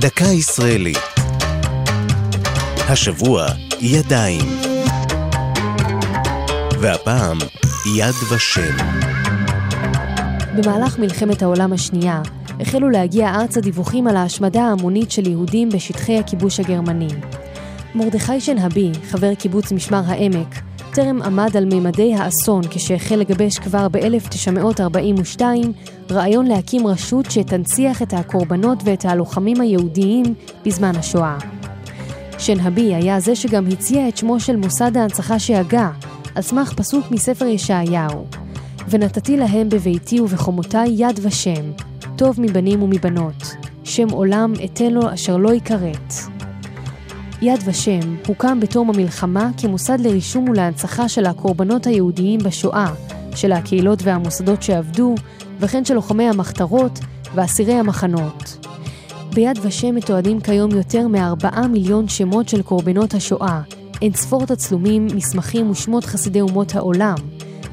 דקה ישראלית. השבוע ידיים. והפעם יד ושם. במהלך מלחמת העולם השנייה החלו להגיע ארצה דיווחים על ההשמדה ההמונית של יהודים בשטחי הכיבוש הגרמני. מרדכי שנהבי, חבר קיבוץ משמר העמק, טרם עמד על ממדי האסון כשהחל לגבש כבר ב-1942 רעיון להקים רשות שתנציח את הקורבנות ואת הלוחמים היהודיים בזמן השואה. שנהבי היה זה שגם הציע את שמו של מוסד ההנצחה שהגה, על סמך פסוק מספר ישעיהו. ונתתי להם בביתי ובחומותיי יד ושם, טוב מבנים ומבנות, שם עולם אתן לו אשר לא יכרת. יד ושם הוקם בתום המלחמה כמוסד לרישום ולהנצחה של הקורבנות היהודיים בשואה, של הקהילות והמוסדות שעבדו, וכן של לוחמי המחתרות ואסירי המחנות. ביד ושם מתועדים כיום יותר מארבעה מיליון שמות של קורבנות השואה, אין ספור תצלומים, מסמכים ושמות חסידי אומות העולם,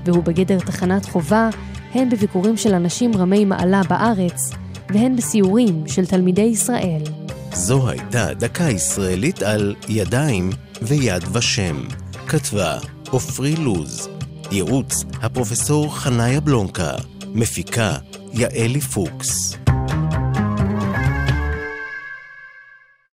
והוא בגדר תחנת חובה הן בביקורים של אנשים רמי מעלה בארץ, והן בסיורים של תלמידי ישראל. זו הייתה דקה ישראלית על ידיים ויד ושם. כתבה עופרי לוז. ייעוץ הפרופסור חניה בלונקה. מפיקה יעלי פוקס.